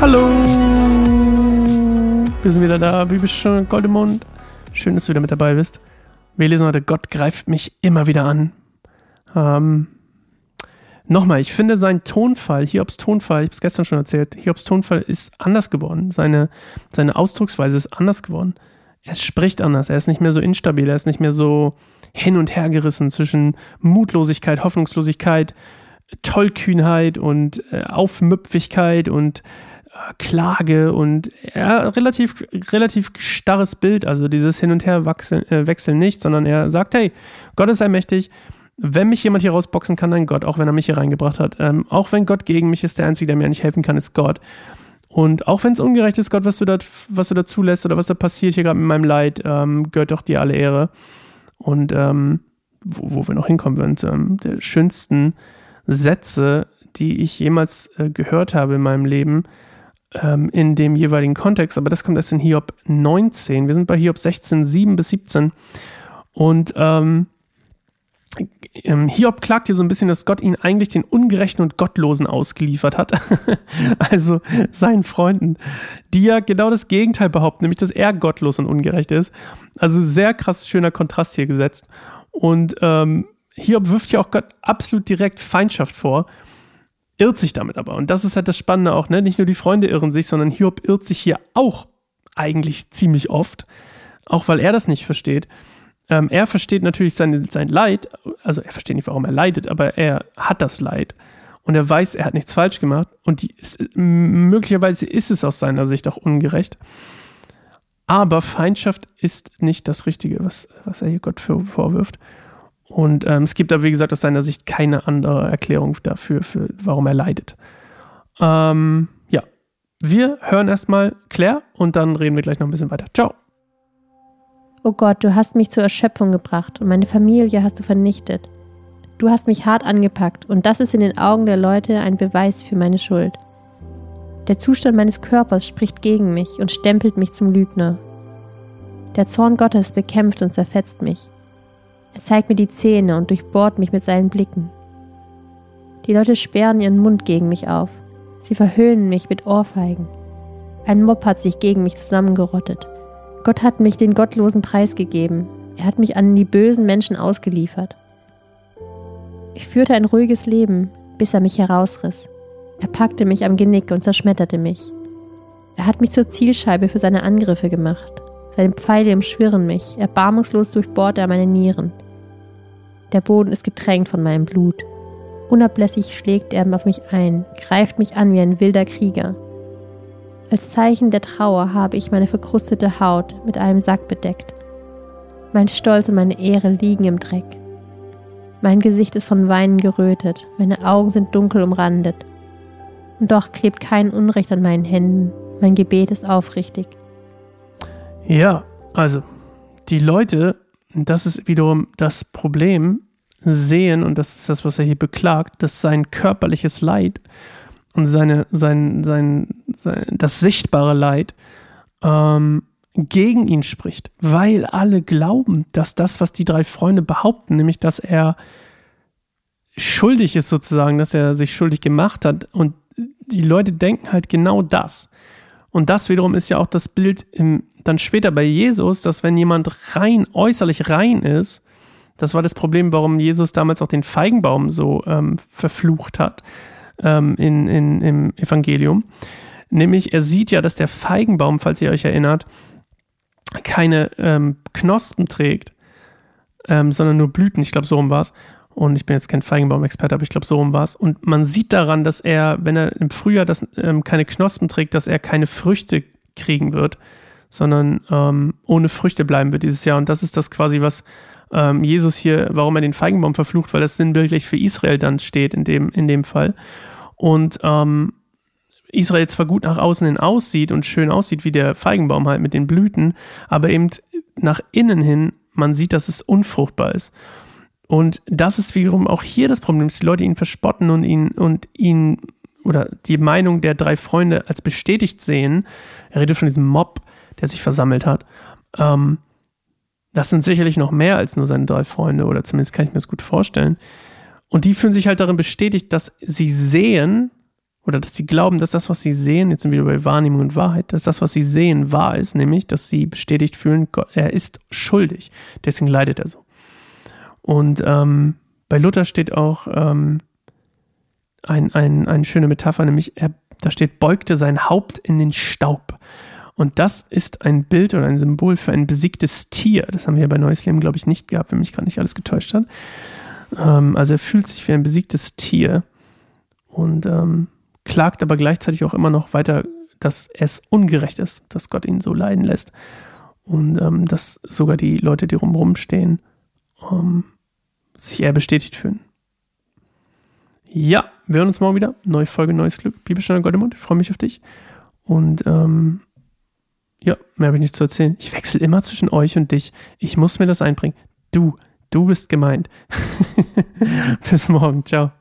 Hallo! Wir sind wieder da, Bibelstunde Goldemund. Schön, dass du wieder mit dabei bist. Wir lesen heute, Gott greift mich immer wieder an. Ähm, Nochmal, ich finde sein Tonfall, Hiobs Tonfall, ich habe es gestern schon erzählt, Hiobs Tonfall ist anders geworden. Seine, seine Ausdrucksweise ist anders geworden. Er spricht anders, er ist nicht mehr so instabil, er ist nicht mehr so hin und her gerissen zwischen Mutlosigkeit, Hoffnungslosigkeit, Tollkühnheit und äh, Aufmüpfigkeit und Klage und ja, relativ, relativ starres Bild, also dieses Hin und Her wechseln, äh, wechseln nicht, sondern er sagt, hey, Gott ist allmächtig, wenn mich jemand hier rausboxen kann, dann Gott, auch wenn er mich hier reingebracht hat. Ähm, auch wenn Gott gegen mich ist, der Einzige, der mir nicht helfen kann, ist Gott. Und auch wenn es ungerecht ist, Gott, was du da, was du da zulässt oder was da passiert hier gerade mit meinem Leid, ähm, gehört doch dir alle Ehre. Und ähm, wo, wo, wir noch hinkommen würden, ähm, der schönsten Sätze, die ich jemals äh, gehört habe in meinem Leben, ähm, in dem jeweiligen Kontext, aber das kommt erst in Hiob 19. Wir sind bei Hiob 16, 7 bis 17. Und ähm, Hiob klagt hier so ein bisschen, dass Gott ihn eigentlich den Ungerechten und Gottlosen ausgeliefert hat. also seinen Freunden, die ja genau das Gegenteil behaupten, nämlich dass er gottlos und ungerecht ist. Also sehr krass schöner Kontrast hier gesetzt. Und ähm, Hiob wirft ja auch Gott absolut direkt Feindschaft vor irrt sich damit aber. Und das ist halt das Spannende auch, ne? Nicht nur die Freunde irren sich, sondern Hiob irrt sich hier auch eigentlich ziemlich oft, auch weil er das nicht versteht. Ähm, er versteht natürlich sein, sein Leid, also er versteht nicht, warum er leidet, aber er hat das Leid und er weiß, er hat nichts falsch gemacht und die, möglicherweise ist es aus seiner Sicht auch ungerecht. Aber Feindschaft ist nicht das Richtige, was, was er hier Gott für, vorwirft. Und ähm, es gibt da, wie gesagt, aus seiner Sicht keine andere Erklärung dafür, für, warum er leidet. Ähm, ja, wir hören erstmal Claire und dann reden wir gleich noch ein bisschen weiter. Ciao. Oh Gott, du hast mich zur Erschöpfung gebracht und meine Familie hast du vernichtet. Du hast mich hart angepackt und das ist in den Augen der Leute ein Beweis für meine Schuld. Der Zustand meines Körpers spricht gegen mich und stempelt mich zum Lügner. Der Zorn Gottes bekämpft und zerfetzt mich. Er zeigt mir die Zähne und durchbohrt mich mit seinen Blicken. Die Leute sperren ihren Mund gegen mich auf. Sie verhöhnen mich mit Ohrfeigen. Ein Mob hat sich gegen mich zusammengerottet. Gott hat mich den gottlosen Preis gegeben. Er hat mich an die bösen Menschen ausgeliefert. Ich führte ein ruhiges Leben, bis er mich herausriss. Er packte mich am Genick und zerschmetterte mich. Er hat mich zur Zielscheibe für seine Angriffe gemacht. Seine Pfeile umschwirren mich, erbarmungslos durchbohrt er meine Nieren. Der Boden ist getränkt von meinem Blut. Unablässig schlägt er auf mich ein, greift mich an wie ein wilder Krieger. Als Zeichen der Trauer habe ich meine verkrustete Haut mit einem Sack bedeckt. Mein Stolz und meine Ehre liegen im Dreck. Mein Gesicht ist von Weinen gerötet, meine Augen sind dunkel umrandet. Und doch klebt kein Unrecht an meinen Händen, mein Gebet ist aufrichtig. Ja, also die Leute das ist wiederum das Problem, sehen, und das ist das, was er hier beklagt, dass sein körperliches Leid und seine, sein, sein, sein das sichtbare Leid ähm, gegen ihn spricht, weil alle glauben, dass das, was die drei Freunde behaupten, nämlich dass er schuldig ist sozusagen, dass er sich schuldig gemacht hat und die Leute denken halt genau das. Und das wiederum ist ja auch das Bild im dann später bei Jesus, dass wenn jemand rein, äußerlich rein ist, das war das Problem, warum Jesus damals auch den Feigenbaum so ähm, verflucht hat ähm, in, in, im Evangelium. Nämlich, er sieht ja, dass der Feigenbaum, falls ihr euch erinnert, keine ähm, Knospen trägt, ähm, sondern nur Blüten. Ich glaube, so rum war es. Und ich bin jetzt kein Feigenbaum-Experte, aber ich glaube, so rum war es. Und man sieht daran, dass er, wenn er im Frühjahr das, ähm, keine Knospen trägt, dass er keine Früchte kriegen wird sondern ähm, ohne Früchte bleiben wird dieses Jahr. Und das ist das quasi, was ähm, Jesus hier, warum er den Feigenbaum verflucht, weil das sinnbildlich für Israel dann steht in dem, in dem Fall. Und ähm, Israel zwar gut nach außen hin aussieht und schön aussieht wie der Feigenbaum halt mit den Blüten, aber eben nach innen hin, man sieht, dass es unfruchtbar ist. Und das ist wiederum auch hier das Problem, dass die Leute ihn verspotten und ihn und ihn oder die Meinung der drei Freunde als bestätigt sehen. Er redet von diesem Mob, der sich versammelt hat, ähm, das sind sicherlich noch mehr als nur seine drei Freunde, oder zumindest kann ich mir das gut vorstellen. Und die fühlen sich halt darin bestätigt, dass sie sehen, oder dass sie glauben, dass das, was sie sehen, jetzt sind wir wieder bei Wahrnehmung und Wahrheit, dass das, was sie sehen, wahr ist, nämlich, dass sie bestätigt fühlen, Gott, er ist schuldig. Deswegen leidet er so. Und ähm, bei Luther steht auch ähm, ein, ein, eine schöne Metapher, nämlich er, da steht, beugte sein Haupt in den Staub. Und das ist ein Bild oder ein Symbol für ein besiegtes Tier. Das haben wir bei Neues Leben, glaube ich, nicht gehabt, wenn mich gerade nicht alles getäuscht hat. Ähm, also er fühlt sich wie ein besiegtes Tier und ähm, klagt aber gleichzeitig auch immer noch weiter, dass es ungerecht ist, dass Gott ihn so leiden lässt. Und ähm, dass sogar die Leute, die rumrum stehen, ähm, sich eher bestätigt fühlen. Ja, wir hören uns morgen wieder. Neue Folge, neues Glück. Bibelstunde Goldemund. Ich freue mich auf dich. Und ähm, ja, mehr habe ich nicht zu erzählen. Ich wechsle immer zwischen euch und dich. Ich muss mir das einbringen. Du, du bist gemeint. Bis morgen. Ciao.